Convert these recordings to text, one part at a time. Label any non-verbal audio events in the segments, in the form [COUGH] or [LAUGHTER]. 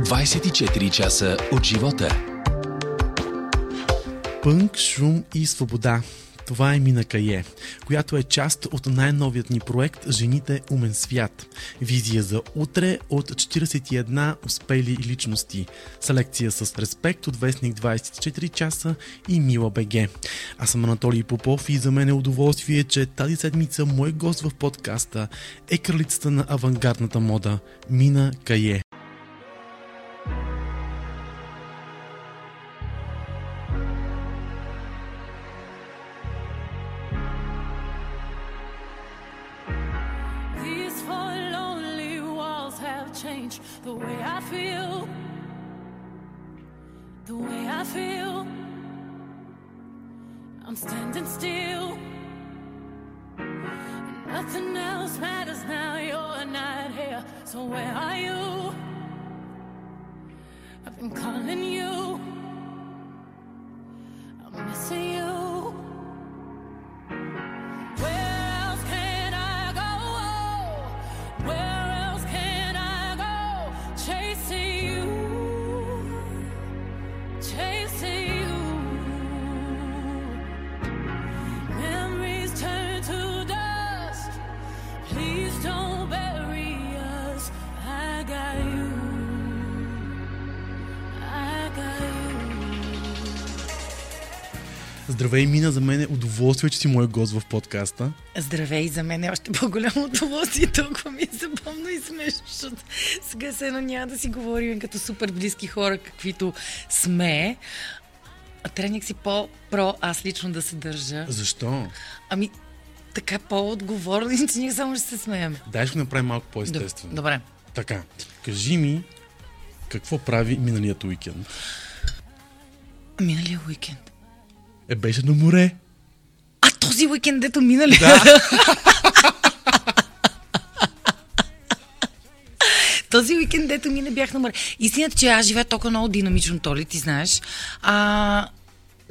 24 часа от живота. Пънк, шум и свобода. Това е Мина Кае, която е част от най-новият ни проект Жените умен свят. Визия за утре от 41 успели личности. Селекция с респект от Вестник 24 часа и Мила БГ. Аз съм Анатолий Попов и за мен е удоволствие, че тази седмица мой гост в подкаста е кралицата на авангардната мода Мина Кае. Здравей, Мина, за мен е удоволствие, че си мой гост в подкаста. Здравей, за мен е още по-голямо удоволствие. Толкова ми е забавно и смешно, защото сега се едно няма да си говорим като супер близки хора, каквито сме. А трябва някакси по-про аз лично да се държа. Защо? Ами, така по-отговорно, иначе ние само ще се смеем. Дай ще го направим малко по-естествено. Добре. Така, кажи ми какво прави миналият уикенд. Миналия уикенд. Е, беше на море. А този уикенд, дето минали? Да. [LAUGHS] Този уикенд, дето ми не бях на море. Истината, че аз живея толкова много динамично, Толи, ти знаеш. А,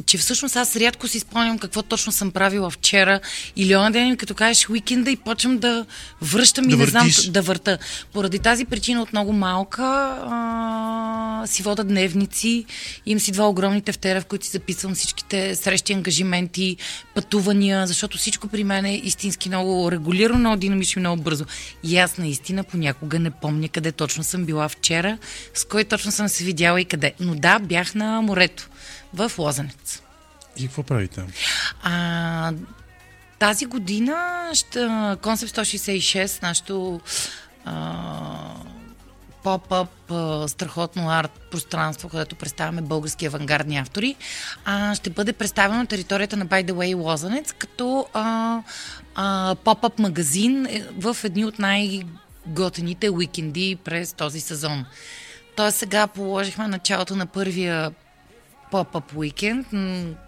че всъщност аз рядко си спомням какво точно съм правила вчера или онен ден, като кажеш уикенда и почвам да връщам Да и не знам да върта. Поради тази причина от много малка а, си вода дневници, имам си два огромни тефтера, в които си записвам всичките срещи, ангажименти, пътувания, защото всичко при мен е истински много регулирано, много динамично и много бързо. И аз наистина понякога не помня къде точно съм била вчера, с кой точно съм се видяла и къде. Но да, бях на морето в Лозенец. И какво прави там? А, тази година ще, Концепт 166, нашето поп-ъп, страхотно арт пространство, където представяме български авангардни автори, а, ще бъде представено на територията на By the Way Лозанец, като а, а, поп-ъп магазин е, в едни от най-готените уикенди през този сезон. Тоест сега положихме началото на първия поп-ъп уикенд.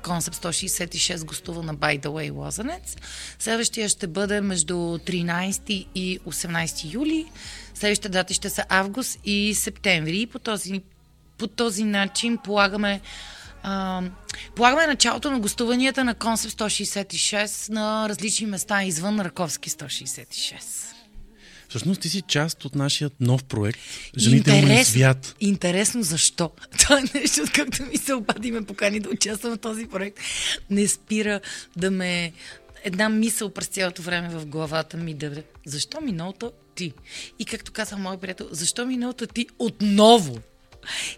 Концепт 166 гостува на By the Way Лозанец. Следващия ще бъде между 13 и 18 юли. Следващите дати ще са август и септември. И по този, по този начин полагаме а, полагаме началото на гостуванията на Концепт 166 на различни места извън Раковски 166. Всъщност ти си част от нашия нов проект Жените умен свят. Интересно защо. [LAUGHS] Това е нещо, както ми се обади и ме покани да участвам в този проект. Не спира да ме... Една мисъл през цялото време в главата ми да... Защо миналото ти? И както каза мой приятел, защо миналото ти отново?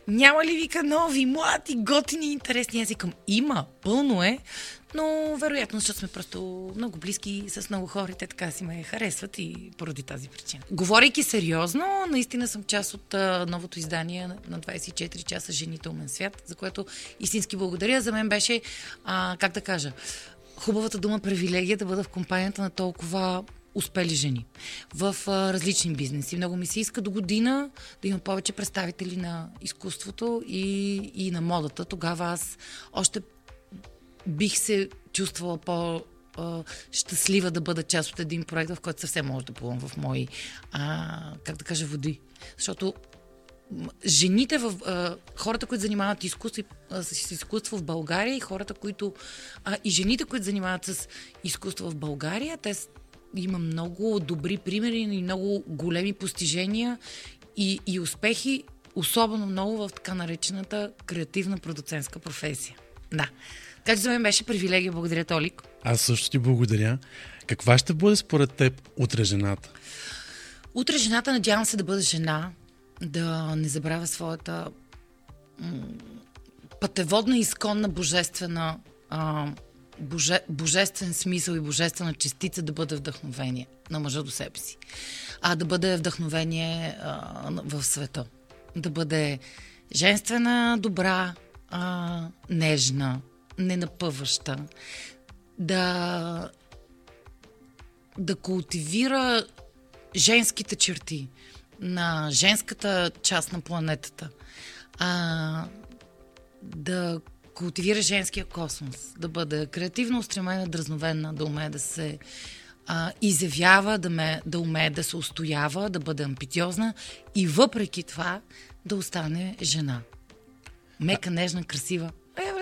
Няма ли вика нови, млади, готини, интересни? Аз викам, има, пълно е, но вероятно, защото сме просто много близки с много хора и те така си ме харесват и поради тази причина. Говорейки сериозно, наистина съм част от новото издание на 24 часа Жените умен свят, за което истински благодаря. За мен беше, а, как да кажа, хубавата дума привилегия да бъда в компанията на толкова успели жени в а, различни бизнеси. Много ми се иска до година да има повече представители на изкуството и, и на модата. Тогава аз още бих се чувствала по щастлива да бъда част от един проект, в който съвсем може да плувам в мои, а, как да кажа, води. Защото жените в а, хората, които занимават изкуство, а, с изкуство в България и хората, които а, и жените, които занимават с изкуство в България, те с- има много добри примери и много големи постижения и, и успехи особено много в така наречената креативна продуцентска професия. Да. Така че за мен беше привилегия. Благодаря, Толик. Аз също ти благодаря. Каква ще бъде според теб утре жената? Утре жената надявам се да бъде жена, да не забравя своята м- пътеводна, изконна, божествена, а, боже, божествен смисъл и божествена частица да бъде вдъхновение на мъжа до себе си. А да бъде вдъхновение а, в света. Да бъде женствена, добра, а, нежна, ненапъваща. Да да култивира женските черти на женската част на планетата, а, да култивира женския космос, да бъде креативно устремена, дразновена, да умее да се а, изявява, да, ме, да умее да се устоява, да бъде амбициозна и въпреки това да остане жена. Мека, нежна, красива.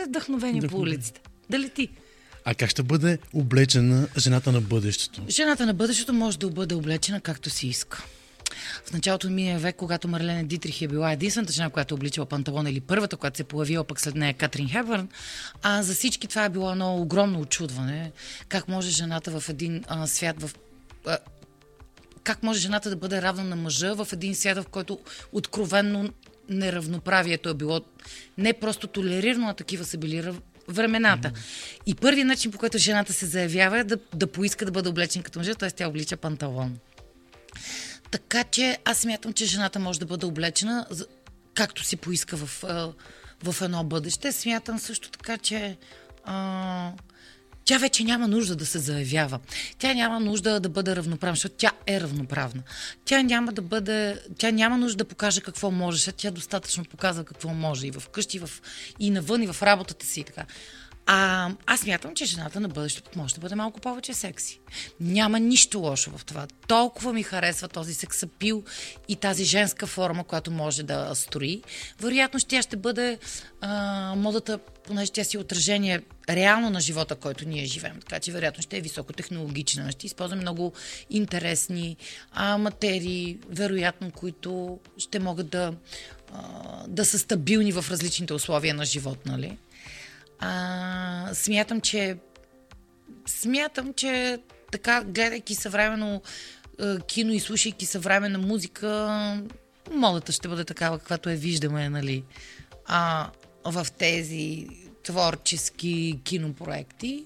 Бре, вдъхновение по улиците. Да лети. А как ще бъде облечена жената на бъдещето? Жената на бъдещето може да бъде облечена както си иска. В началото на миналия век, когато Марлене Дитрих е била единствената жена, която е обличала панталон или първата, която се е появила пък след нея Катрин Хебърн, а за всички това е било едно огромно очудване. Как може жената в един а, свят, в а, как може жената да бъде равна на мъжа в един свят, в който откровенно неравноправието е било не просто толерирано, а такива са били времената. И първият начин, по който жената се заявява е да, да поиска да бъде облечен като мъжа, т.е. тя облича панталон. Така че аз смятам, че жената може да бъде облечена както си поиска в, в едно бъдеще. Смятам също така, че а, тя вече няма нужда да се заявява. Тя няма нужда да бъде равноправна, защото тя е равноправна. Тя няма да бъде, тя няма нужда да покаже какво може, защото тя достатъчно показва какво може и в къщи, и, в, и навън, и в работата си и така. А, аз мятам, че жената на бъдещето може да бъде малко повече секси. Няма нищо лошо в това. Толкова ми харесва този сексапил и тази женска форма, която може да строи. Вероятно, тя ще бъде а, модата, понеже тя си е отражение реално на живота, който ние живеем. Така че, вероятно, ще е високотехнологична. Ще използвам много интересни а, материи, вероятно, които ще могат да, а, да са стабилни в различните условия на живот, нали? А, смятам, че смятам, че така, гледайки съвременно е, кино и слушайки съвременна музика, модата ще бъде такава, каквато я виждаме, нали, а, в тези творчески кинопроекти.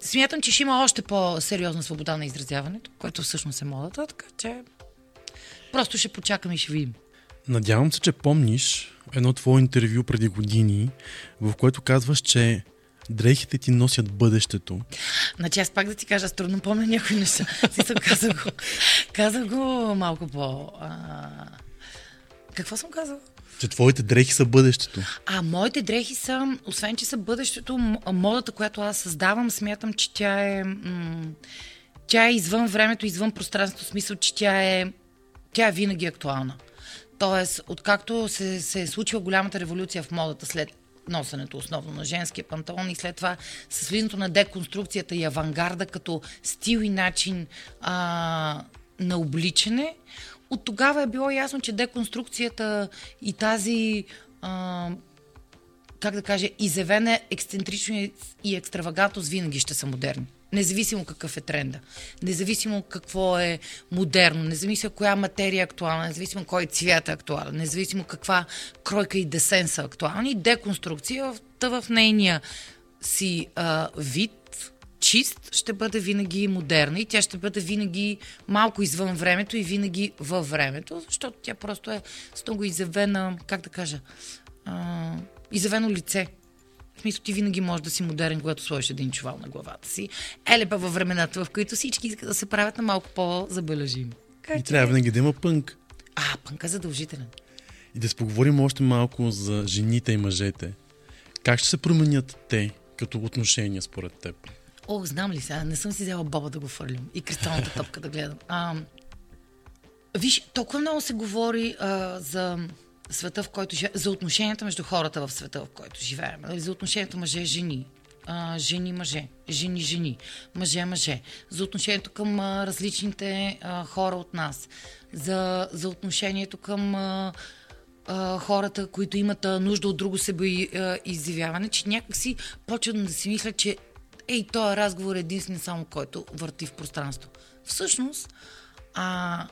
Смятам, че ще има още по-сериозна свобода на изразяването, което всъщност е модата, така че просто ще почакаме и ще видим. Надявам се, че помниш едно твое интервю преди години, в което казваш, че дрехите ти носят бъдещето. Значи аз пак да ти кажа, аз трудно помня някои неща. Си съм казал го. Казах го малко по... А... Какво съм казала? Че твоите дрехи са бъдещето. А моите дрехи са, освен че са бъдещето, модата, която аз създавам, смятам, че тя е... М- тя е извън времето, извън пространството, в смисъл, че тя е, тя е винаги актуална. Тоест, откакто се, се е случила голямата революция в модата след носенето основно на женския панталон и след това с влизането на деконструкцията и авангарда като стил и начин а, на обличане, от тогава е било ясно, че деконструкцията и тази а, как да кажа, изявена ексцентричност и екстравагантност винаги ще са модерни. Независимо какъв е тренда, независимо какво е модерно, независимо коя материя е актуална, независимо кой цвят е актуален, независимо каква кройка и десен са актуални, деконструкция в, в нейния си а, вид, чист, ще бъде винаги модерна и тя ще бъде винаги малко извън времето и винаги във времето, защото тя просто е с много изявена, как да кажа, а, изявено лице. В смисъл, ти винаги можеш да си модерен, когато сложиш един чувал на главата си. Еле па във времената, в които всички искат да се правят на малко по-забележими. И трябва винаги да има пънк. А, пънка е задължителен. И да си поговорим още малко за жените и мъжете. Как ще се променят те като отношения според теб? Ох, знам ли сега, не съм си взела боба да го фърлям и кристалната топка да гледам. А, виж, толкова много се говори а, за света, в който живеем, за отношенията между хората в света, в който живеем, нали, за отношенията мъже-жени. жени-мъже, жени-жени, мъже-мъже, за отношението към различните хора от нас, за, за отношението към хората, които имат нужда от друго себеизявяване, че някакси почвам да си мисля, че ей, този разговор е единствен само, който върти в пространство. Всъщност, а,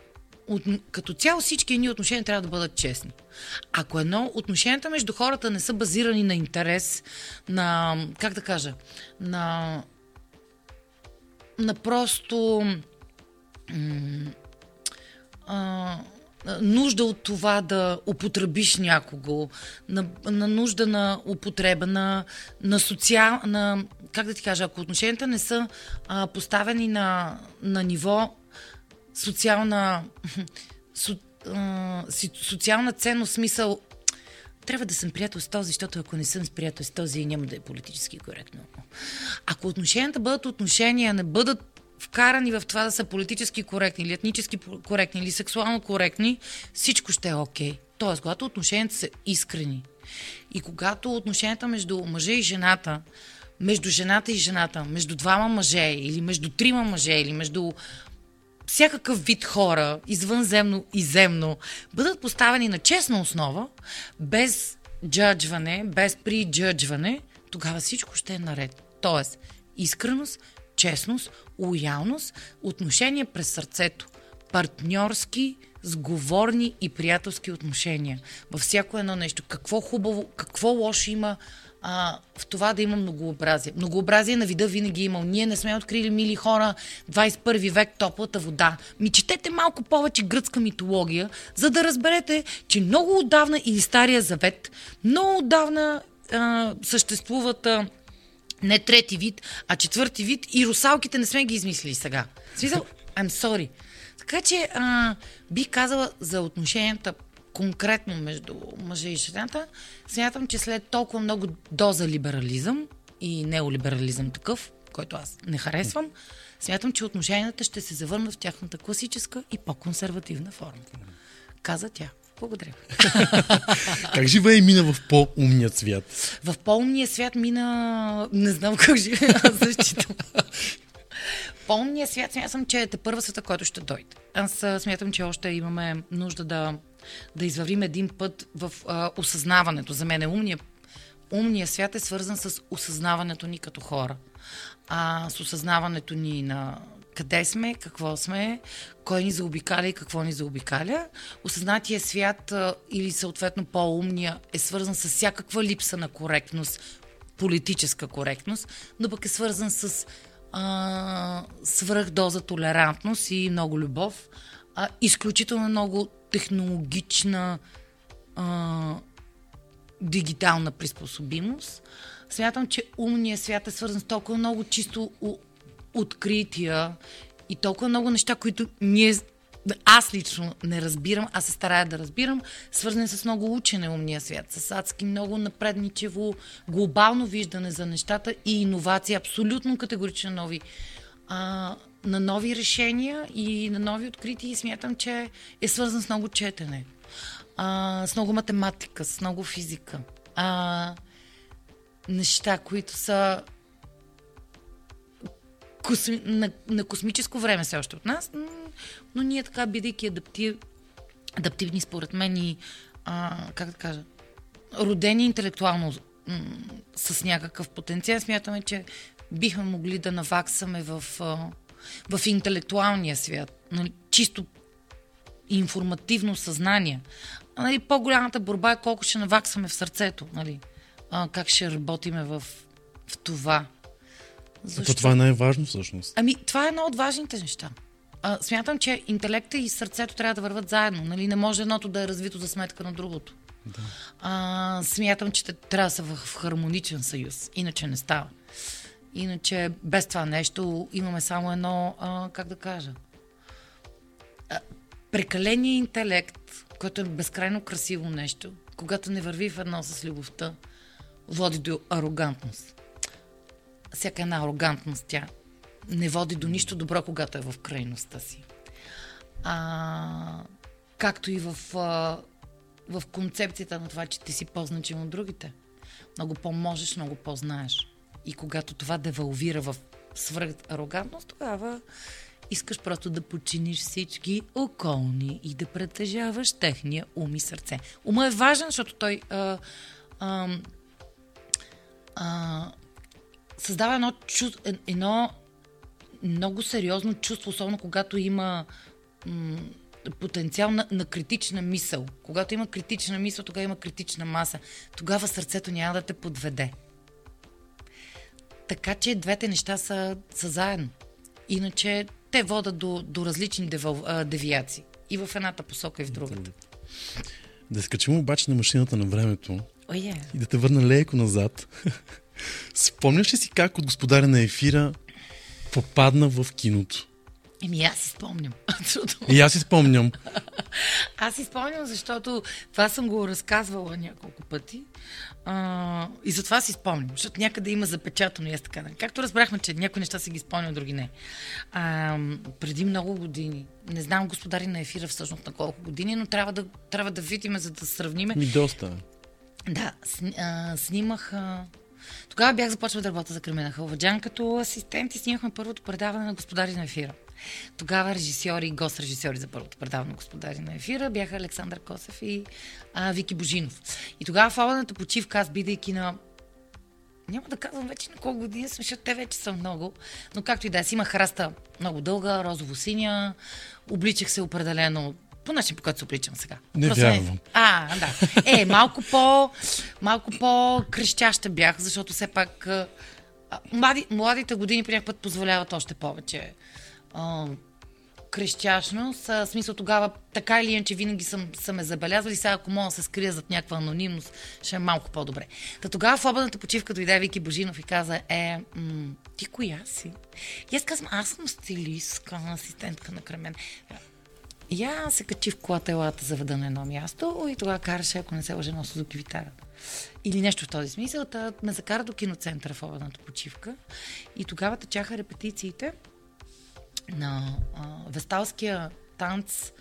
от, като цяло всички едни отношения трябва да бъдат честни. Ако едно, отношенията между хората не са базирани на интерес, на, как да кажа, на, на просто м, а, нужда от това да употребиш някого, на, на нужда на употреба, на, на социал... На, как да ти кажа, ако отношенията не са а, поставени на, на ниво социална, со, а, социална ценност, смисъл, трябва да съм приятел с този, защото ако не съм с приятел с този, няма да е политически коректно. Ако отношенията бъдат отношения, не бъдат вкарани в това да са политически коректни или етнически коректни или сексуално коректни, всичко ще е окей. Okay. Тоест, когато отношенията са искрени и когато отношенията между мъжа и жената, между жената и жената, между двама мъже или между трима мъже или между всякакъв вид хора, извънземно и земно, бъдат поставени на честна основа, без джаджване, без приджаджване, тогава всичко ще е наред. Тоест, искреност, честност, лоялност, отношение през сърцето, партньорски, сговорни и приятелски отношения. Във всяко едно нещо. Какво хубаво, какво лошо има а, в това да има многообразие. Многообразие на вида винаги е имал. Ние не сме открили, мили хора, 21 век топлата вода. Ми четете малко повече гръцка митология, за да разберете, че много отдавна или Стария Завет, много отдавна а, съществуват а, не трети вид, а четвърти вид и русалките не сме ги измислили сега. Смисъл, I'm sorry. Така че а, бих казала за отношенията конкретно между мъжа и жената, смятам, че след толкова много доза либерализъм и неолиберализъм такъв, който аз не харесвам, смятам, че отношенията ще се завърнат в тяхната класическа и по-консервативна форма. Каза тя. Благодаря. [LAUGHS] Как живее мина в по-умният свят? В по-умния свят мина... Не знам как живея, аз защитам. По-умния свят смятам, че е първа света, който ще дойде. Аз смятам, че още имаме нужда да, да извървим един път в а, осъзнаването. За мен е умния, умния свят е свързан с осъзнаването ни като хора. А, с осъзнаването ни на къде сме, какво сме, кой ни заобикаля и какво ни заобикаля. Осъзнатия свят или съответно по-умния е свързан с всякаква липса на коректност, политическа коректност, но пък е свързан с а, свръхдоза толерантност и много любов. А, изключително много технологична а, дигитална приспособимост. Смятам, че умният свят е свързан с толкова много чисто у- открития и толкова много неща, които ние аз лично не разбирам, аз се старая да разбирам, свързани с много учене умния свят, с адски много напредничево, глобално виждане за нещата и иновации, абсолютно категорично нови, а, на нови решения и на нови открития и смятам, че е свързан с много четене, а, с много математика, с много физика. А, неща, които са косми, на, на космическо време все още от нас, но ние така, бидейки адаптив, адаптивни според мен и, а, как да кажа, родени интелектуално с някакъв потенциал, смятаме, че бихме могли да наваксаме в, а, в интелектуалния свят. Нали, чисто информативно съзнание. А, нали, по-голямата борба е колко ще наваксаме в сърцето. Нали, а, как ще работиме в, в това. Защо? Това е най-важно всъщност. Ами, това е едно от важните неща. А, смятам, че интелекта и сърцето трябва да върват заедно. Нали? Не може едното да е развито за сметка на другото. Да. А, смятам, че трябва да са в хармоничен съюз. Иначе не става. Иначе без това нещо имаме само едно, а, как да кажа, а, прекаления интелект, който е безкрайно красиво нещо, когато не върви в едно с любовта, води до арогантност всяка една арогантност, тя не води до нищо добро, когато е в крайността си. А, както и в, а, в концепцията на това, че ти си по-значим от другите. Много по-можеш, много по-знаеш. И когато това девалвира в свръх арогантност, тогава искаш просто да починиш всички околни и да притежаваш техния ум и сърце. Ума е важен, защото той а, а, а, създава едно, едно много сериозно чувство, особено когато има потенциал на, на критична мисъл. Когато има критична мисъл, тогава има критична маса. Тогава сърцето няма да те подведе. Така че двете неща са, са заедно. Иначе те водят до, до различни девал, а, девиации. И в едната посока, и в другата. Да скачим обаче на машината на времето Ое, и да те върна леко назад. [LAUGHS] Спомняш ли си как от господаря на ефира попадна в киното? Еми аз си спомням. [LAUGHS] И аз си спомням. [LAUGHS] Аз си спомням, защото това съм го разказвала няколко пъти. А, и затова си спомням, защото някъде има запечатано и аз така. нали. Както разбрахме, че някои неща си ги спомням, други не. А, преди много години, не знам господари на ефира всъщност на колко години, но трябва да, трябва да видим, за да сравниме. Ми доста. Да, а, снимах... А... Тогава бях започнала да работя за Кремена Халваджан като асистент и снимахме първото предаване на Господари на ефира. Тогава режисьори гост-режисьори за първото предаване на Господари на ефира бяха Александър Косев и а, Вики Божинов. И тогава в обедната почивка, аз бидейки на няма да казвам вече на колко години съм, защото те вече са много. Но както и да е, си имах раста много дълга, розово-синя, обличах се определено по начин, по който се обличам сега. Не Просто вярвам. А, да. Е, малко по, малко по-крещяща бях, защото все пак а, млади, младите години по някакъв път позволяват още повече а, в смисъл тогава, така или иначе, винаги съм, съм ме забелязвали. Сега, ако мога да се скрия зад някаква анонимност, ще е малко по-добре. Та тогава в обедната почивка дойде Вики Божинов и каза, е, м- ти коя си? И аз казвам, аз съм стилистка, асистентка на Кремен. Аз се качи в колата елата заведа на едно място и тогава караше, ако не се лъжа, на Сузуки Витара. Или нещо в този смисъл. Та ме закара до киноцентъра в обедната почивка. И тогава течаха репетициите на а, весталския танц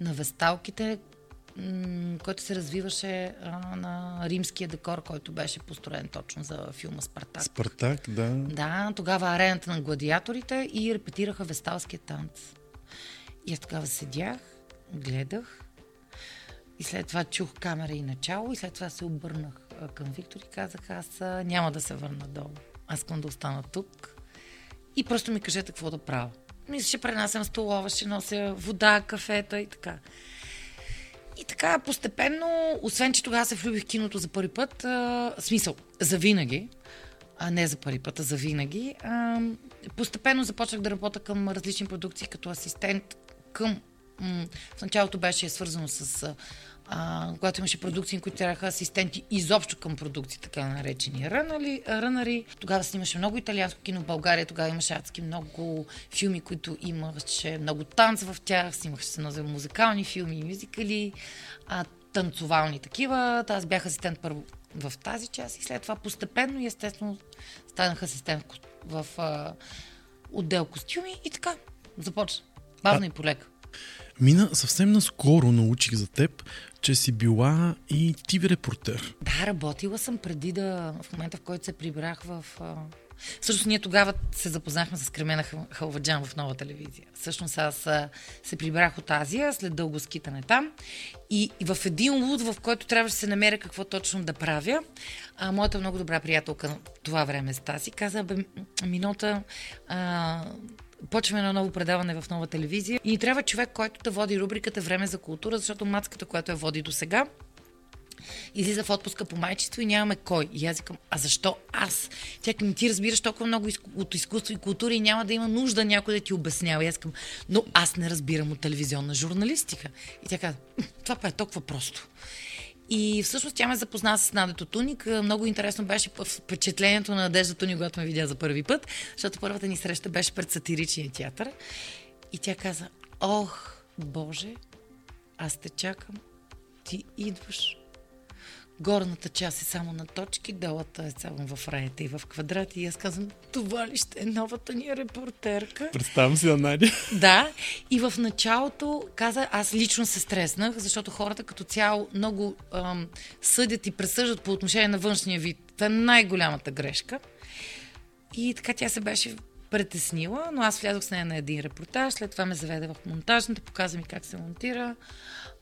на весталките, м- който се развиваше а, на римския декор, който беше построен точно за филма Спартак. Спартак, да. Да, тогава арената на гладиаторите и репетираха весталския танц. И аз тогава седях, гледах и след това чух камера и начало и след това се обърнах към Виктор и казах, аз няма да се върна долу. Аз искам да остана тук и просто ми кажете какво да правя. Мисля, ще пренасям столова, ще нося вода, кафета и така. И така, постепенно, освен, че тогава се влюбих киното за първи път, а, смисъл, за винаги, а не за първи път, а за винаги, а, постепенно започнах да работя към различни продукции като асистент към... М- в началото беше свързано с... А, когато имаше продукции, които трябваха асистенти изобщо към продукции, така наречени рънари, рънари. Тогава снимаше много италианско кино в България, тогава имаше адски много филми, които имаше много танц в тях, снимаше се много музикални филми, мюзикали, а, танцовални такива. Та Аз бях асистент първо в тази част и след това постепенно и естествено станах асистент в, в а, отдел костюми и така започна. Бавно и полека. Мина съвсем наскоро научих за теб, че си била и тиви репортер. Да, работила съм преди да, в момента в който се прибрах в... Всъщност ние тогава се запознахме с Кремена Хал- Халваджан в нова телевизия. Всъщност аз се прибрах от Азия след дълго скитане там и, и в един луд, в който трябваше да се намеря какво точно да правя, а, моята много добра приятелка това време Стаси каза, бе, минута, а, почваме едно ново предаване в нова телевизия и трябва човек, който да води рубриката Време за култура, защото мацката, която я води до сега, излиза в отпуска по майчество и нямаме кой. И аз викам, а защо аз? Тя към ти разбираш толкова много от изкуство и култура и няма да има нужда някой да ти обяснява. И аз към, но аз не разбирам от телевизионна журналистика. И тя каза, «М, това е толкова просто. И всъщност тя ме запозна с Надето Туник. Много интересно беше впечатлението на Надежда Туник, когато ме видя за първи път, защото първата ни среща беше пред сатиричния театър. И тя каза, ох, Боже, аз те чакам, ти идваш. Горната част е само на точки, долата е само в раята и в квадрати. И аз казвам, това ли ще е новата ни репортерка? Представям си на Надя. Да, и в началото каза, аз лично се стреснах, защото хората като цяло много ам, съдят и пресъждат по отношение на външния вид. Това е най-голямата грешка. И така тя се беше притеснила, но аз влязох с нея на един репортаж, след това ме заведе в монтажната, показа ми как се монтира,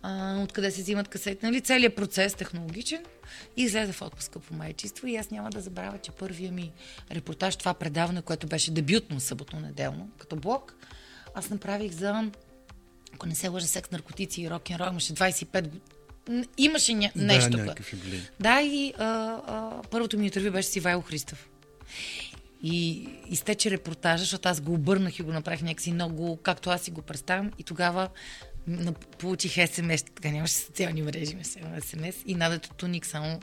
а, откъде се взимат касети, нали, целият процес технологичен и излезе в отпуска по майчество и аз няма да забравя, че първия ми репортаж, това предаване, което беше дебютно съботно-неделно, като блок, аз направих за, ако не се лъжа, секс, наркотици и рок-н-рол, имаше 25 години. Имаше ня... нещо. Да, някакъв юбилей. да, и а, а, първото ми интервю беше с Ивайло Христов. И изтече репортажа, защото аз го обърнах и го направих някакси много, както аз си го представям. И тогава получих СМС, така нямаше социални мрежи, СМС. И Надето Туник само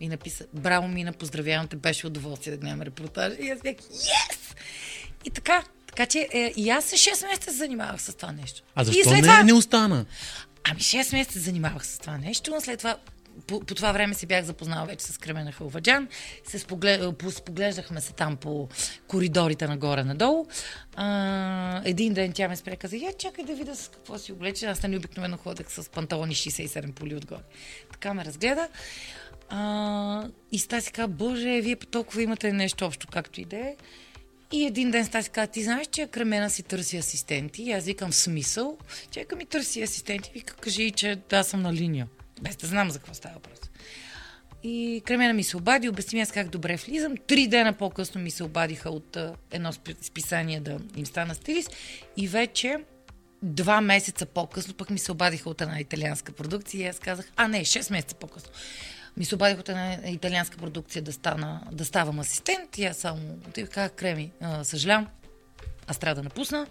ми написа, браво Мина, поздравявам те, беше удоволствие да гледам репортажа. И аз бях, yes! И така, така че е, и аз 6 месеца се занимавах с това нещо. А и защо след не, това, не остана? Ами 6 месеца се занимавах с това нещо, но след това по, по това време се бях запознала вече с Кремена Халваджан. Се споглед, по, споглеждахме се там по коридорите нагоре-надолу. А, един ден тя ме спря каза, я чакай да видя с какво си облече. Аз нали обикновено ходех с панталони 67 поли отгоре. Така ме разгледа. А, и Стаси каза, боже, вие толкова имате нещо общо, както и да е. И един ден Стаси каза, ти знаеш, че Кремена си търси асистенти. И аз викам, смисъл? Чека ми търси асистенти. Вика, кажи, че аз съм на линия. Без да знам за какво става въпрос. И Кремена ми се обади, обясни ми аз как добре влизам. Три дена по-късно ми се обадиха от а, едно спи- списание да им стана стилист. И вече два месеца по-късно пък ми се обадиха от една италианска продукция и аз казах, а не, 6 месеца по-късно. Ми се обадиха от една италианска продукция да, стана, да ставам асистент и аз само отивах казах, Креми, а, съжалявам, аз трябва да напусна.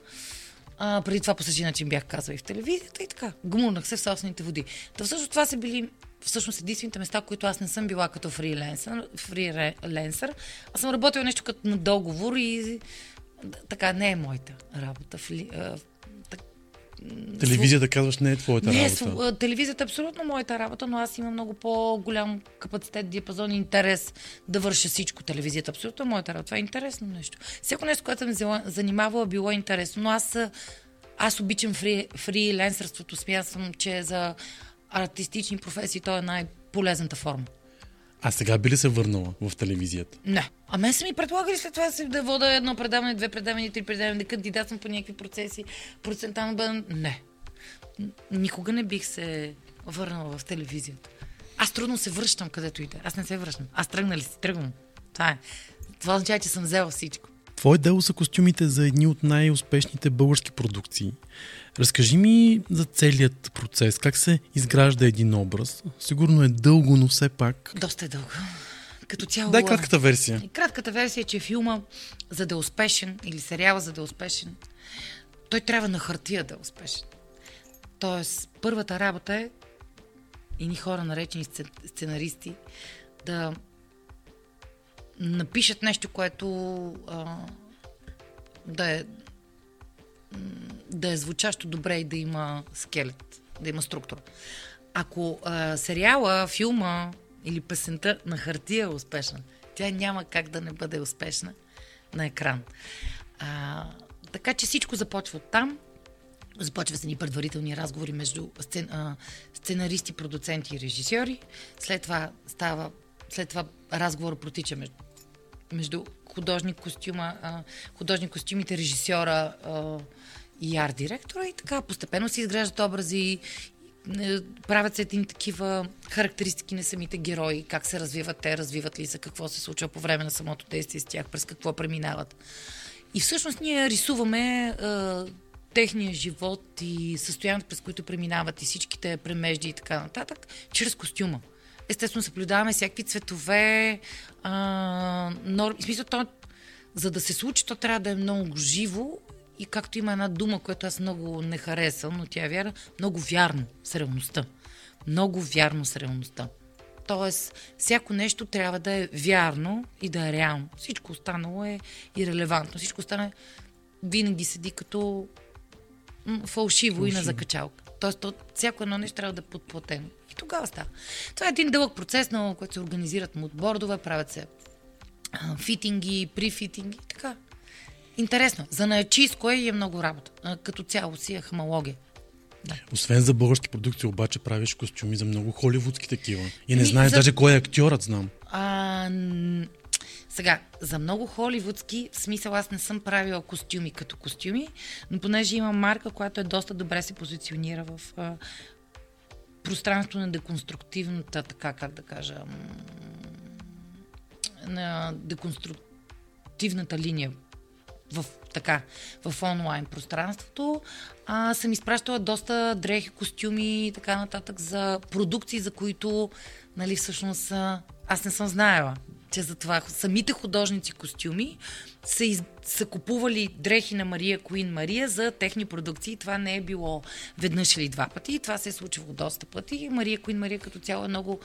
А, преди това по същия начин бях казала и в телевизията и така. Гмурнах се в собствените води. Та всъщност това са били всъщност единствените места, които аз не съм била като фриленсър. фриленсър. Аз съм работила нещо като на договор и така не е моята работа. Фли, а, Телевизията, казваш, не е твоята не, работа. а, телевизията е абсолютно моята работа, но аз имам много по-голям капацитет, диапазон и интерес да върша всичко. Телевизията е абсолютно моята работа. Това е интересно нещо. Всяко нещо, което съм зела- занимавала, било интересно, но аз, аз обичам фри, фриленсърството. Смятам, че за артистични професии то е най-полезната форма. А сега би ли се върнала в телевизията? Не. А мен са ми предлагали след това си да вода едно предаване, две предавания, три предавания, да кандидатствам по някакви процеси, процентално бъда... Не. Никога не бих се върнала в телевизията. Аз трудно се връщам където иде. Аз не се връщам. Аз тръгна ли си? Тръгвам. Това е. Това означава, че съм взела всичко. Твое дело са костюмите за едни от най-успешните български продукции. Разкажи ми за целият процес. Как се изгражда един образ? Сигурно е дълго, но все пак... Доста е дълго. Като цяло... Дай кратката версия. И Кратката версия е, че филма, за да е успешен, или сериала, за да е успешен, той трябва на хартия да е успешен. Тоест, първата работа е едни хора, наречени сце- сценаристи, да напишат нещо, което а, да е да е звучащо добре и да има скелет, да има структура. Ако а, сериала, филма или песента на хартия е успешна, тя няма как да не бъде успешна на екран. А, така че всичко започва от там. Започва с едни предварителни разговори между сцен, а, сценаристи, продуценти и режисьори. След това става, след това разговор протича между, между художник костюма, а, художник костюмите, режисьора и арт директора и така постепенно се изграждат образи, е, правят се едни такива характеристики на самите герои, как се развиват те, развиват ли се, какво се случва по време на самото действие с тях, през какво преминават. И всъщност ние рисуваме а, техния живот и състоянието, през които преминават и всичките премежди и така нататък, чрез костюма. Естествено, съблюдаваме всякакви цветове, а, норми. В смисъл, то, за да се случи, то трябва да е много живо и както има една дума, която аз много не харесвам, но тя е вяра, много вярно с реалността. Много вярно с реалността. Тоест, всяко нещо трябва да е вярно и да е реално. Всичко останало е ирелевантно. Всичко останало винаги седи като м, фалшиво, и на закачалка. Тоест, то, всяко едно нещо трябва да е подплатено. И тогава става. Това е един дълъг процес, на който се организират мудбордове, правят се фитинги, прифитинги и така. Интересно. За наячиско е и е много работа. Като цяло си е хамалогия. Освен за български продукции, обаче правиш костюми за много холивудски такива. И не Ми, знаеш за- даже кой е актьорът, знам. А, Сега, за много холивудски, в смисъл аз не съм правила костюми като костюми, но понеже има марка, която е доста добре се позиционира в а, пространство на деконструктивната, така как да кажа, на деконструктивната линия в, така, в онлайн пространството. А, съм изпращала доста дрехи, костюми и така нататък за продукции, за които нали, всъщност аз не съм знаела че за това самите художници костюми са, из, са купували дрехи на Мария Куин Мария за техни продукции. Това не е било веднъж или два пъти. Това се е случвало доста пъти. Мария Куин Мария като цяло е много,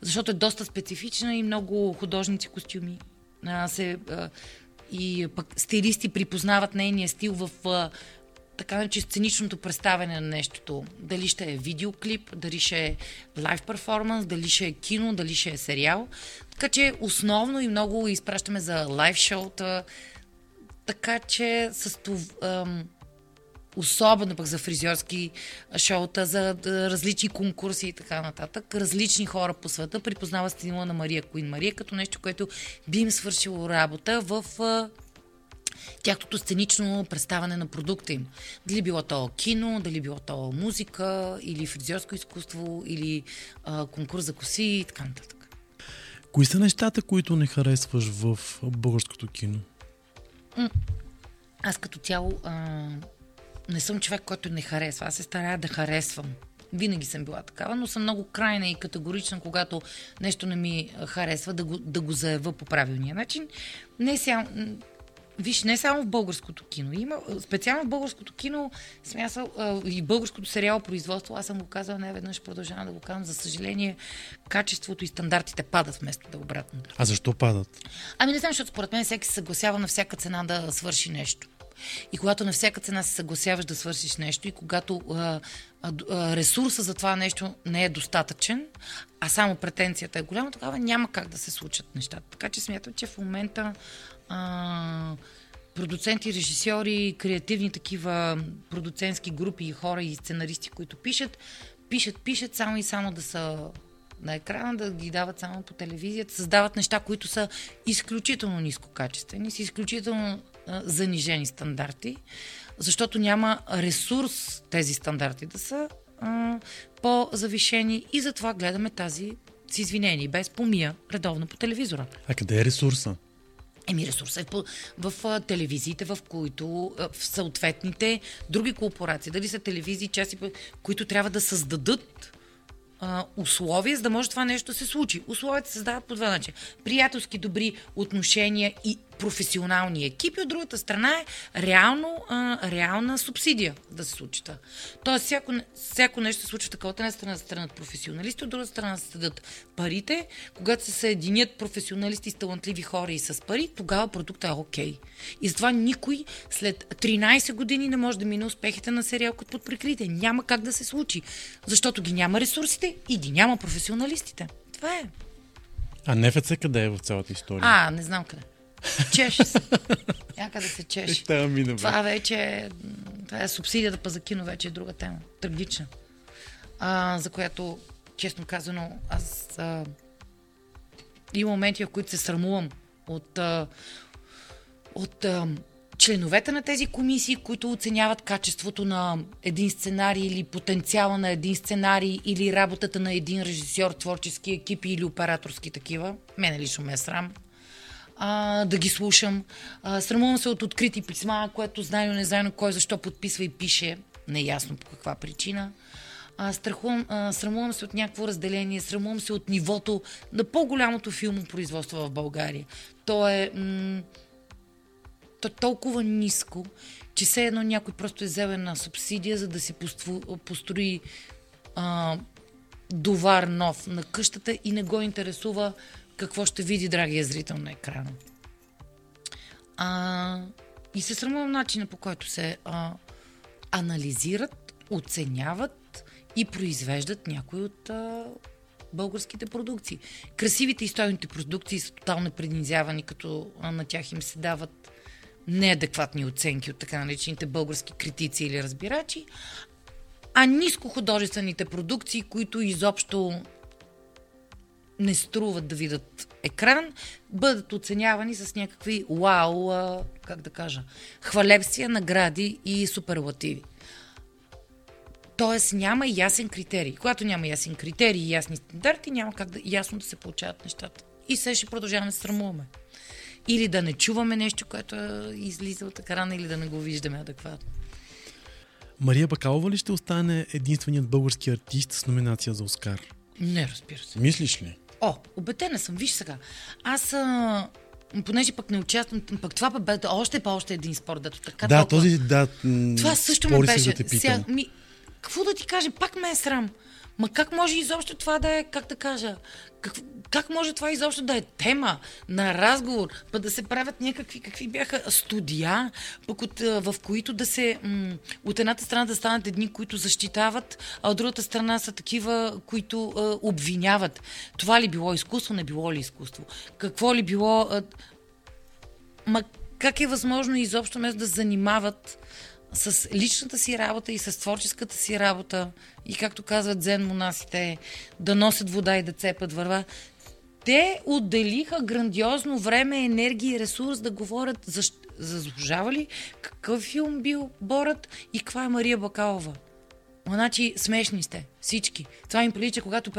защото е доста специфична и много художници костюми а, се, а, и пък стилисти припознават нейния стил в а, така нарече сценичното представяне на нещото. Дали ще е видеоклип, дали ще е лайв перформанс, дали ще е кино, дали ще е сериал. Така че основно и много изпращаме за лайв шоута. Така че с това, особено пък за фризьорски шоута, за различни конкурси и така нататък. Различни хора по света припознават стила на Мария Куин Мария като нещо, което би им свършило работа в тяхното сценично представане на продукта им. Дали било то кино, дали било то музика, или фризьорско изкуство, или а, конкурс за коси и така нататък. Кои са нещата, които не харесваш в българското кино? Аз като цяло а, не съм човек, който не харесва. Аз се старая да харесвам. Винаги съм била такава, но съм много крайна и категорична, когато нещо не ми харесва, да го, да го заявя по правилния начин. Не сега, Виж, не само в българското кино. Има, специално в българското кино, смятам, и българското сериал производство, аз съм го казала не веднъж, продължавам да го казвам. За съжаление, качеството и стандартите падат вместо да е обратното. А защо падат? Ами не знам, защото според мен всеки се съгласява на всяка цена да свърши нещо. И когато на всяка цена се съгласяваш да свършиш нещо и когато а, а, ресурса за това нещо не е достатъчен, а само претенцията е голяма, тогава няма как да се случат нещата. Така че смятам, че в момента а, продуценти, режисьори, креативни такива продуцентски групи и хора и сценаристи, които пишат, пишат, пишат само и само да са на екрана, да ги дават само по телевизията, създават неща, които са изключително нискокачествени, с изключително а, занижени стандарти, защото няма ресурс тези стандарти да са а, по-завишени и затова гледаме тази с извинение, без помия, редовно по телевизора. А къде е ресурса? Еми ресурса е в, в, телевизиите, в които в съответните други корпорации, дали са телевизии, части, които трябва да създадат а, условия, за да може това нещо да се случи. Условията се създават по два начина. Приятелски добри отношения и професионални екипи, от другата страна е реално, а, реална субсидия да се случи. Тоест, всяко, всяко нещо се случва така. От една страна се странат професионалисти, от друга страна се съдат парите. Когато се съединят професионалисти с талантливи хора и с пари, тогава продуктът е окей. Okay. И затова никой след 13 години не може да мине успехите на сериал като под прикритие. Няма как да се случи, защото ги няма ресурсите и ги няма професионалистите. Това е. А НФЦ къде е в цялата история? А, не знам къде. Чеше се. [LAUGHS] Някъде се чеше. Бе. Това вече е, това е субсидията па за кино, вече е друга тема. Трагична. А, за която, честно казано, аз а, има моменти, в които се срамувам от, а, от а, членовете на тези комисии, които оценяват качеството на един сценарий или потенциала на един сценарий или работата на един режисьор, творчески екипи или операторски такива. Мене лично ме е срам а, да ги слушам. А, срамувам се от открити писма, което знайно не знайно кой защо подписва и пише. Неясно по каква причина. А, страхувам, а, срамувам се от някакво разделение, срамувам се от нивото на по-голямото филмопроизводство в България. То е, м- то е толкова ниско, че все едно някой просто е взел една субсидия, за да си построи а, довар нов на къщата и не го интересува какво ще види драгия зрител на екрана. А, и се срамувам начина по който се а, анализират, оценяват и произвеждат някои от а, българските продукции. Красивите и стойните продукции са тотално преднизявани, като а, на тях им се дават неадекватни оценки от така наречените български критици или разбирачи, а ниско художествените продукции, които изобщо не струват да видят екран, бъдат оценявани с някакви вау, как да кажа, хвалебствия, награди и суперлативи. Тоест няма ясен критерий. Когато няма ясен критерий и ясни стандарти, няма как да, ясно да се получават нещата. И сега ще продължаваме да се срамуваме. Или да не чуваме нещо, което е излиза от екрана, или да не го виждаме адекватно. Мария Бакалова ли ще остане единственият български артист с номинация за Оскар? Не, разбира се. Мислиш ли? О, убедена съм. Виж сега. Аз, а, понеже пък не участвам, пък това пък бе още по още един спорт, дето така да, толкова... този, да. Това също ме беше. Сега, ми, какво да ти кажа? Пак ме е срам. Ма как може изобщо това да е, как да кажа, как, как може това изобщо да е тема на разговор, па да се правят някакви, какви бяха студия, пък от, в които да се, м- от едната страна да станат едни, които защитават, а от другата страна са такива, които а, обвиняват. Това ли било изкуство, не било ли изкуство? Какво ли било... А, Ма как е възможно изобщо вместо да занимават с личната си работа и с творческата си работа и както казват зен монасите, да носят вода и да цепат върва. Те отделиха грандиозно време, енергия и ресурс да говорят за, заслужава ли, какъв филм бил Борът и каква е Мария Бакалова. Значи смешни сте всички. Това им прилича, когато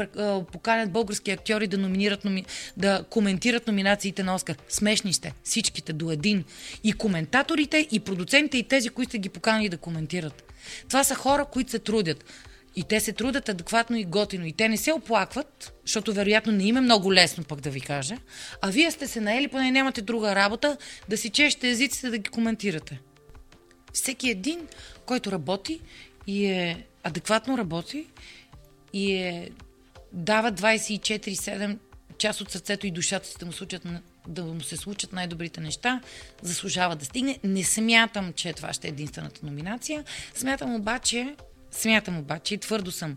поканят български актьори да, номинират, номи... да коментират номинациите на Оскар. Смешни сте всичките до един. И коментаторите, и продуцентите, и тези, които сте ги поканали да коментират. Това са хора, които се трудят. И те се трудят адекватно и готино. И те не се оплакват, защото вероятно не им е много лесно пък да ви кажа. А вие сте се наели, поне нямате друга работа, да си чешете езиците да ги коментирате. Всеки един, който работи и е адекватно работи и е дава 24-7 част от сърцето и душата си да му, случат, да му се случат най-добрите неща, заслужава да стигне. Не смятам, че това ще е единствената номинация. Смятам обаче, смятам обаче и твърдо съм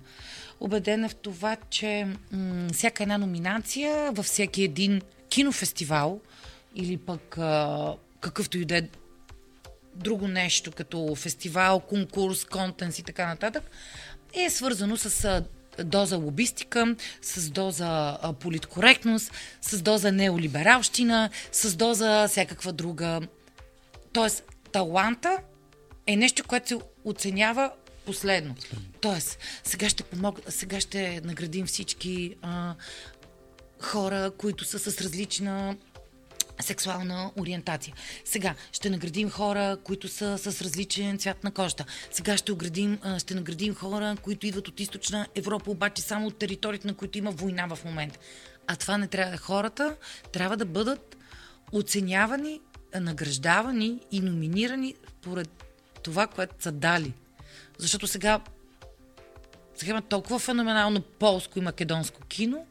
убедена в това, че м- всяка една номинация във всеки един кинофестивал или пък а, какъвто и да е друго нещо, като фестивал, конкурс, контенс и така нататък, е свързано с доза лобистика, с доза политкоректност, с доза неолибералщина, с доза всякаква друга. Тоест, таланта е нещо, което се оценява последно. Тоест, сега ще помог... сега ще наградим всички а, хора, които са с различна сексуална ориентация. Сега ще наградим хора, които са с различен цвят на кожата. Сега ще, оградим, ще наградим хора, които идват от източна Европа, обаче само от територията, на които има война в момента. А това не трябва хората, трябва да бъдат оценявани, награждавани и номинирани поред това, което са дали. Защото сега, сега има толкова феноменално полско и македонско кино,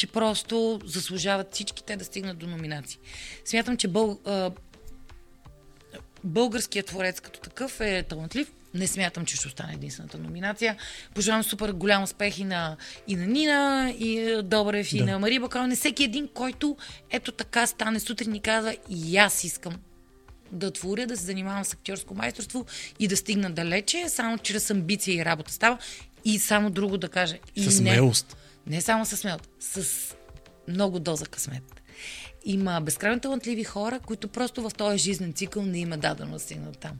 че просто заслужават всички те да стигнат до номинации. Смятам, че бъл, а, българският творец като такъв е талантлив. Не смятам, че ще остане единствената номинация. Пожелавам супер голям успех и на, и на Нина, и е, Добрев, и Да. на Мария Бакалова. Не всеки един, който ето така стане сутрин и казва и аз искам да творя, да се занимавам с актьорско майсторство и да стигна далече, само чрез амбиция и работа става. И само друго да кажа. И С смелост. не само с смелост, с много доза късмет. Има безкрайно талантливи хора, които просто в този жизнен цикъл не има дадено да стигнат там.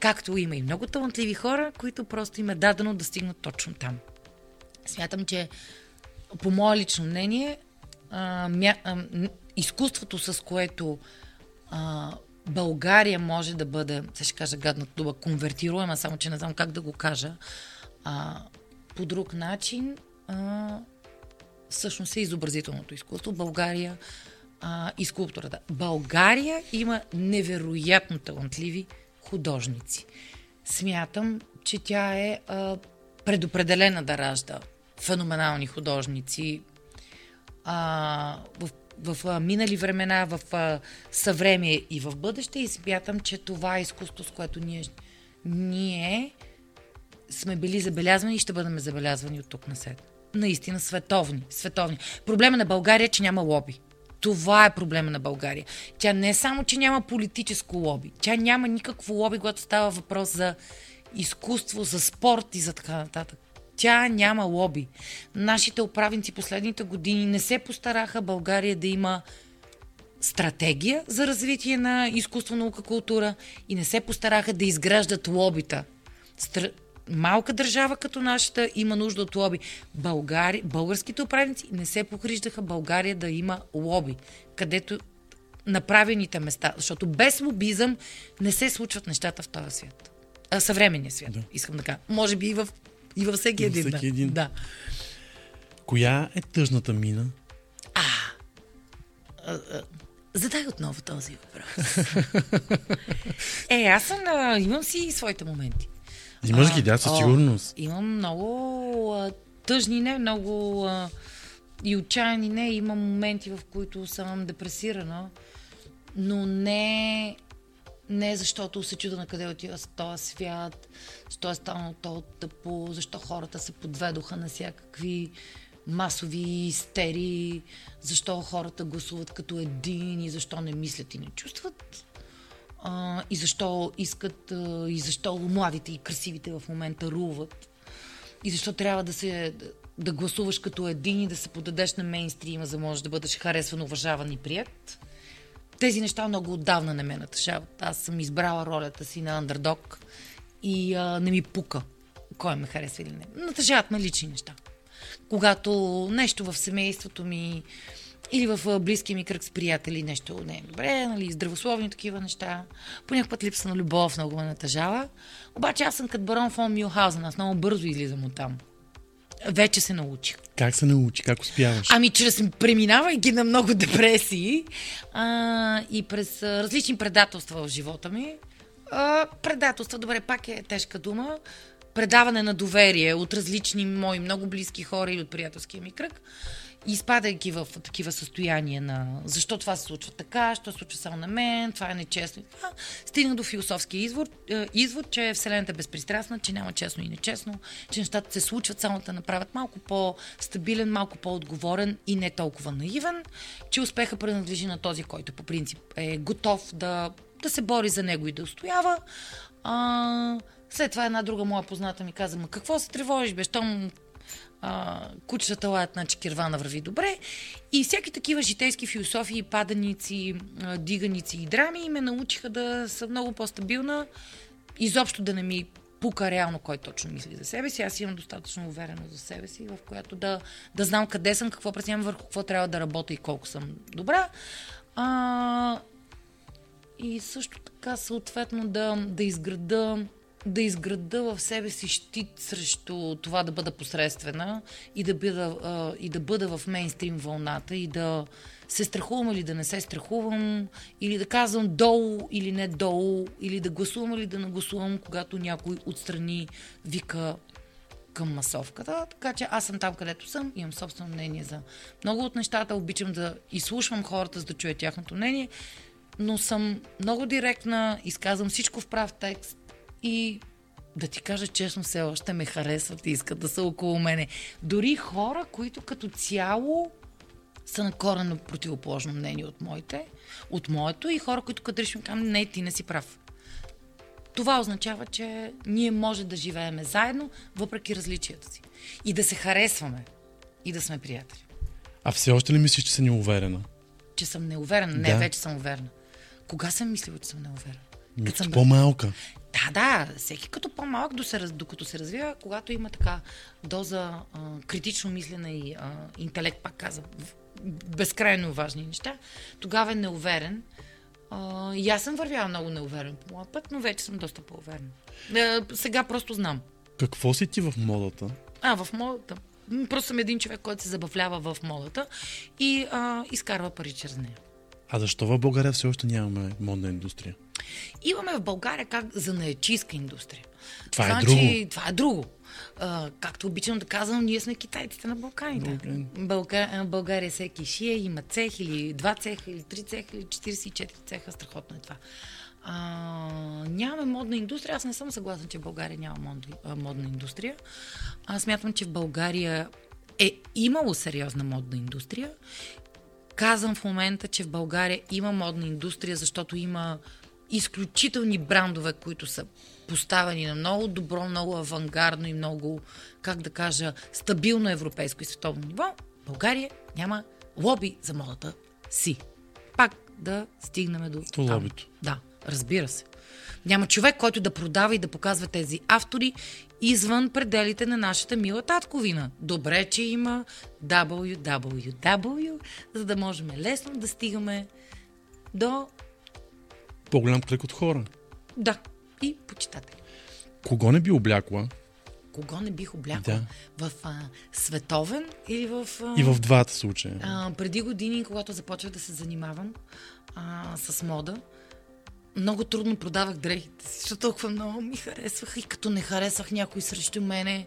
Както има и много талантливи хора, които просто им е дадено да стигнат точно там. Смятам, че по мое лично мнение, а, мя, а, изкуството, с което а, България може да бъде, сега ще кажа гадната дума, конвертируема, само че не знам как да го кажа, а, по друг начин, а, всъщност е изобразителното изкуство. България а, и скулптурата. България има невероятно талантливи художници. Смятам, че тя е а, предопределена да ражда феноменални художници а, в, в а, минали времена, в а, съвремие и в бъдеще и смятам, че това е изкуство, с което ние, ние сме били забелязвани и ще бъдем забелязвани от тук на след. Наистина световни, световни. Проблема на България е, че няма лоби. Това е проблема на България. Тя не е само, че няма политическо лоби. Тя няма никакво лоби, когато става въпрос за изкуство, за спорт и за така нататък. Тя няма лоби. Нашите управници последните години не се постараха България да има стратегия за развитие на изкуство, наука, култура и не се постараха да изграждат лобита. Малка държава като нашата има нужда от лоби. Българи... Българските управници не се погриждаха България да има лоби, където направените места, защото без лобизъм не се случват нещата в този свят. А, съвременния свят, да. искам да кажа. Може би и, в, и във всеки Във един. всеки да. един. Да. Коя е тъжната мина? Задай отново този въпрос. [LAUGHS] е, аз съм, а, имам си своите моменти. Имаш А, ги, да, със о, сигурност. Имам много а, тъжни, не много а, и отчаяни, не. Имам моменти, в които съм депресирана, но не, не защото се чуда на къде отива с този свят, защо е станало то тъпо, защо хората се подведоха на всякакви масови истерии, защо хората гласуват като един и защо не мислят и не чувстват. А, и защо искат, а, и защо младите и красивите в момента руват. И защо трябва да се да, гласуваш като един и да се подадеш на мейнстрима, за да можеш да бъдеш харесван, уважаван и прият. Тези неща много отдавна не ме натъжават. Аз съм избрала ролята си на андердог и а, не ми пука кой ме харесва или не. Натъжават ме лични неща. Когато нещо в семейството ми или в близкия ми кръг с приятели нещо не е добре, нали, здравословни такива неща. Понякога път липса на любов много ме натъжава. Обаче аз съм като барон фон Мюлхаузен, аз много бързо излизам от там. Вече се научих. Как се научи? Как успяваш? Ами, чрез преминавайки на много депресии а, и през различни предателства в живота ми. А, предателства, добре, пак е тежка дума. Предаване на доверие от различни мои много близки хора или от приятелския ми кръг. Изпадайки в такива състояния на защо това се случва така, що се случва само на мен, това е нечестно. Това, стигна до философския извод, е, извод, че Вселената е безпристрастна, че няма честно и нечестно, че нещата се случват само да направят малко по-стабилен, малко по-отговорен и не толкова наивен, че успеха принадлежи на този, който по принцип е готов да, да се бори за него и да устоява. А, след това една друга моя позната ми каза, ма какво се тревожиш, бе, щом а, кучетата лаят, значи кирвана върви добре. И всяки такива житейски философии, паданици, а, диганици и драми ме научиха да съм много по-стабилна, изобщо да не ми пука реално кой точно мисли за себе си. Аз имам достатъчно увереност за себе си, в която да, да знам къде съм, какво преценявам, върху какво трябва да работя и колко съм добра. А, и също така, съответно, да, да изграда да изграда в себе си щит срещу това да бъда посредствена и да бъда, и да бъда в мейнстрим вълната и да се страхувам или да не се страхувам, или да казвам долу или не долу, или да гласувам или да не гласувам, когато някой отстрани вика към масовката. Така че аз съм там, където съм, имам собствено мнение за много от нещата, обичам да изслушвам хората, за да чуя тяхното мнение, но съм много директна, изказвам всичко в прав текст и да ти кажа честно, все още ме харесват и искат да са около мене. Дори хора, които като цяло са на коренно противоположно мнение от моите, от моето и хора, които като решим казвам, не, ти не си прав. Това означава, че ние може да живееме заедно, въпреки различията си. И да се харесваме. И да сме приятели. А все още ли мислиш, че си неуверена? Че съм неуверена. Не, Да. вече съм уверена. Кога съм мислила, че съм неуверена? Като съм по-малка. Да, да, всеки като по-малък, докато се развива, когато има така доза а, критично мислене и а, интелект, пак казвам, в- безкрайно важни неща, тогава е неуверен. А, и аз съм вървяла много неуверен по моя път, но вече съм доста по-уверена. А, сега просто знам. Какво си ти в модата? А, в модата. Просто съм един човек, който се забавлява в модата и а, изкарва пари чрез нея. А защо в България все още нямаме модна индустрия? Имаме в България как занаячийска индустрия. Това е значи, друго. Това е друго. А, както обичам да казвам, ние сме китайците на Балканите. Балкани. Бълга... а, България всеки шие, има цех или два цеха, или три цеха, или 44 цеха. Страхотно е това. А, нямаме модна индустрия. Аз не съм съгласна, че в България няма модна индустрия. Аз смятам, че в България е имало сериозна модна индустрия. Казвам в момента, че в България има модна индустрия, защото има изключителни брандове, които са поставени на много добро, много авангардно и много, как да кажа, стабилно европейско и световно ниво, България няма лоби за модата си. Пак да стигнем до До лобито. Да, разбира се. Няма човек, който да продава и да показва тези автори извън пределите на нашата мила татковина. Добре, че има www, за да можем лесно да стигаме до По-голям кръг от хора. да и почитатели. Кого не би облякла? Кого не бих облякла? В а, световен или в... А, И в двата случая. А, преди години, когато започвах да се занимавам а, с мода, много трудно продавах дрехите си, защото толкова много ми харесваха и като не харесвах някой срещу мене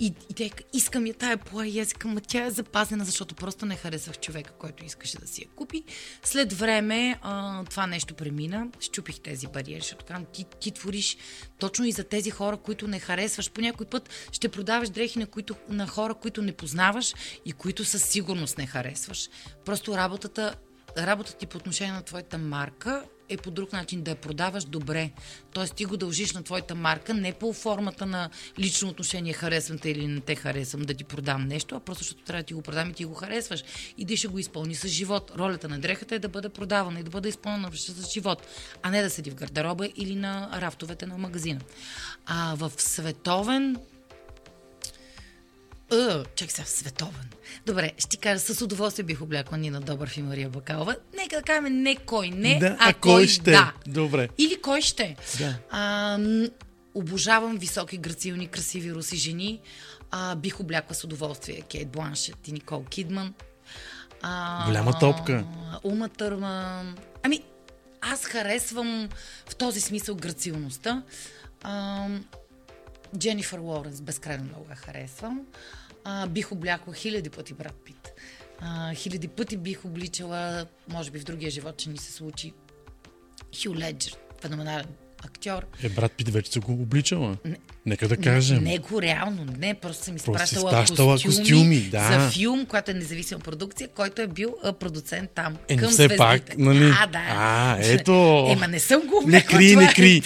и, и те искам я тая плая и ма тя е запазена, защото просто не харесвах човека, който искаше да си я купи. След време а, това нещо премина, щупих тези бариери, защото казвам, ти, ти твориш точно и за тези хора, които не харесваш. По някой път ще продаваш дрехи на, които, на хора, които не познаваш и които със сигурност не харесваш. Просто работата работата ти по отношение на твоята марка е по друг начин да я продаваш добре. Тоест ти го дължиш на твоята марка, не по формата на лично отношение харесвам те или не те харесвам да ти продам нещо, а просто защото трябва да ти го продам и ти го харесваш. И ти ще го изпълни с живот. Ролята на дрехата е да бъде продавана и да бъде изпълнена с живот, а не да седи в гардероба или на рафтовете на магазина. А в световен Е, чак сега, световен. Добре, ще ти кажа, с удоволствие бих облякла Нина Добър и Мария Бакалова. Нека да кажем не кой не, Да, а, а кой ще? да. Добре. Или кой ще. Да. А, обожавам високи, грацилни, красиви руси жени. А, бих облякла с удоволствие Кейт Бланшет и Никол Кидман. А, Голяма топка. Ума Търман. Ами, аз харесвам в този смисъл грацилността. А, Дженифър Лоренс, безкрайно много я харесвам. А, бих облякла хиляди пъти Брат Пит. А, хиляди пъти бих обличала, може би в другия живот, че ни се случи, Хю Леджер, феноменален актьор. Е, брат Пит вече се го обличала. Нека да кажем. Не го реално, не, просто съм Просто изпращала изпращала костюми, костюми, да. за филм, която е независима продукция, който е бил а, продуцент там. Е, към все звездите. пак, нали? Да, да. А, ето. Ема не съм го Не кри, не кри.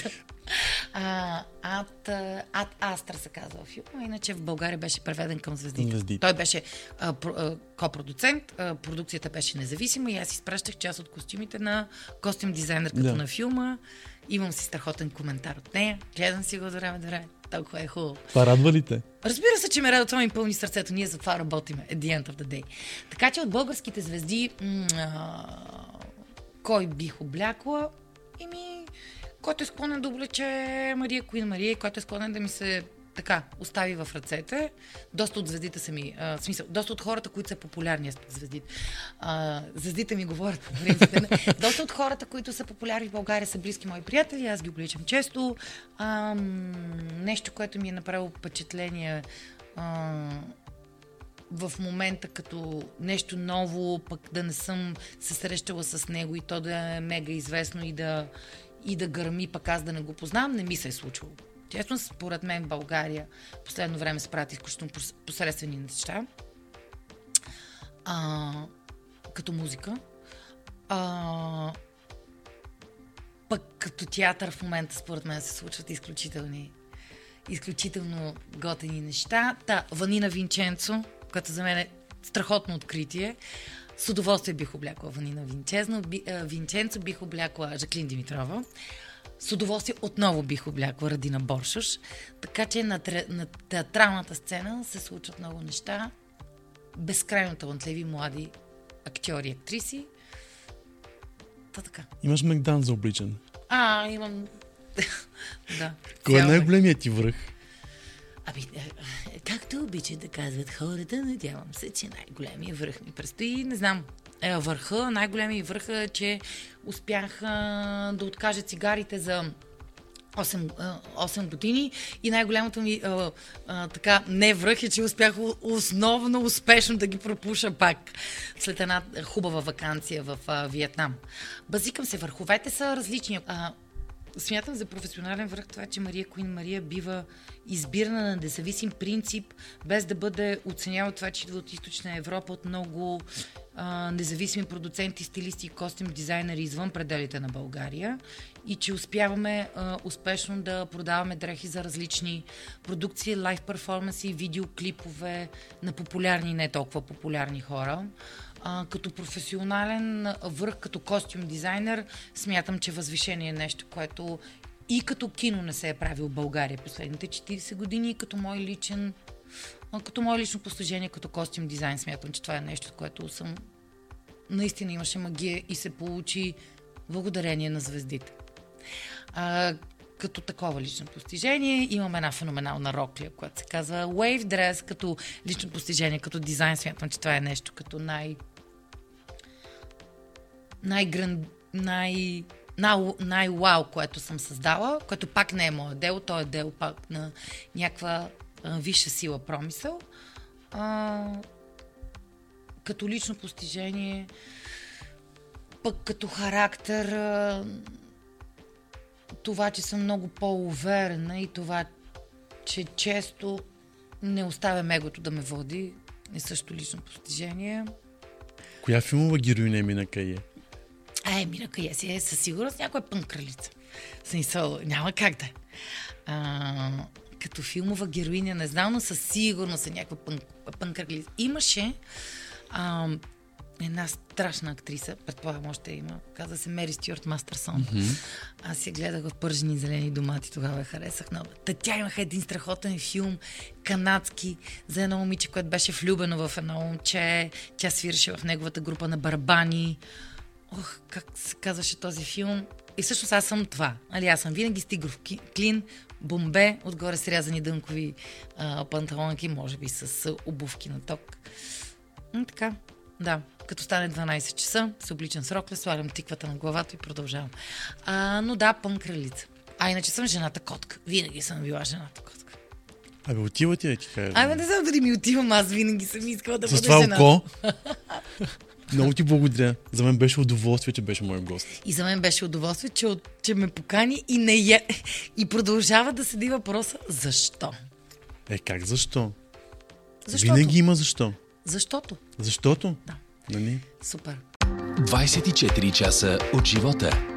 А, ад, ад Астра се казва филма, иначе в България беше преведен към звездите. Звездите. Той беше а, про, а, копродуцент, а, продукцията беше независима и аз изпращах част от костюмите на костюм дизайнерката Да. на филма. Имам си страхотен коментар от нея. Гледам си го от време до време. Толкова е хубаво. Това радва ли те? Разбира се, че ме радва това ми пълни сърцето. Ние за това работиме. At the end of the day. Така че от българските звезди м- а, кой бих облякла? Еми, който е склонен да облече Мария Куин Мария, и който е склонен да ми се така, остави в ръцете. Доста от звездите са ми, а, смисъл, доста от хората, които са популярни звездите. А, звездите ми говорят по принцип. [LAUGHS] доста от хората, които са популярни в България, са близки мои приятели, аз ги обличам често. А, нещо, което ми е направило впечатление а, в момента като нещо ново, пък да не съм се срещала с него и то да е мега известно и да, и да гърми, пък аз да не го познавам, не ми се е случвало. Честно, според мен в България последно време се правят изключително пос- посредствени неща. А, като музика. А, пък като театър в момента според мен се случват изключителни изключително готини неща. Та, Ванина Винченцо, като за мен е страхотно откритие. С удоволствие бих облякла Ванина Винчезно, би, а, Винченцо, бих облякла Жаклин Димитрова. С удоволствие отново бих облякла Радина Боршуш. Така че на, на театралната сцена се случват много неща. Безкрайно талантливи млади актьори и актриси. Та така. Имаш Мегдан за обличане. А, имам... [LAUGHS] да. Кой е най-големият ти връх? Ами, е, е, както обичат да казват хората, надявам се, че най-големия връх ми предстои. Не знам, е, върха, най-големия връх е, че успях да откажа цигарите за 8, а, 8 години и най-голямото ми а, а, така не връх е, че успях основно успешно да ги пропуша пак след една хубава вакансия в а, Виетнам. Базикам се, върховете са различни. А, смятам за професионален връх това, че Мария Куин Мария бива избирана на независим принцип, без да бъде оценява това, че идва от източна Европа, от много а, независими продуценти, стилисти и костюм дизайнери извън пределите на България и че успяваме а, успешно да продаваме дрехи за различни продукции, лайв перформанси, видеоклипове на популярни не толкова популярни хора. А, като професионален върх, като костюм дизайнер, смятам, че възвишение е нещо, което и като кино не се е правил в България последните 40 години, и като мой личен като мое лично постижение, като костюм дизайн, смятам, че това е нещо, което съм наистина имаше магия и се получи благодарение на звездите. А, като такова лично постижение имам една феноменална роклия, която се казва Wave Dress, като лично постижение, като дизайн, смятам, че това е нещо като най... най-гран... най... най- най-вау, което съм създала, което пак не е мое дело, то е дело пак на някаква висша сила промисъл. А, като лично постижение, пък като характер, а, това, че съм много по-уверена и това, че често не оставям егото да ме води, е също лично постижение. Коя филмова героиня е Мина Кае? Е, Мира Кая си е със сигурност някоя пънкралица. В Смисъл, няма как да е. А, като филмова героиня, не знам, но със сигурност е някаква пън, пънкралица. Имаше а, една страшна актриса, предполагам още има, каза се Мери Стюарт Мастерсон. Mm-hmm. Аз я гледах в пържени зелени домати, тогава я харесах много. Та тя имаха един страхотен филм, канадски, за едно момиче, което беше влюбено в едно момче. Тя свиреше в неговата група на барабани. Ох, как се казваше този филм? И всъщност аз съм това. Али, аз съм винаги с тигров ки- клин, бомбе, отгоре срязани дънкови а, панталонки, може би с обувки на ток. М, така, да. Като стане 12 часа, се обличам с рокля, слагам тиквата на главата и продължавам. А, но да, пънкралица. А иначе съм жената котка. Винаги съм била жената котка. Абе, отива ти да ти кажа. Ай, бе, не знам дали ми отивам, аз винаги съм искала да С бъда това жена. око. [LAUGHS] Много ти благодаря. За мен беше удоволствие, че беше мой гост. И за мен беше удоволствие, че, от- че ме покани и, не е... и продължава да седи въпроса защо. Е, как защо? Защото. Винаги има защо. Защото. Защото? Да. Нали? Супер. 24 часа от живота.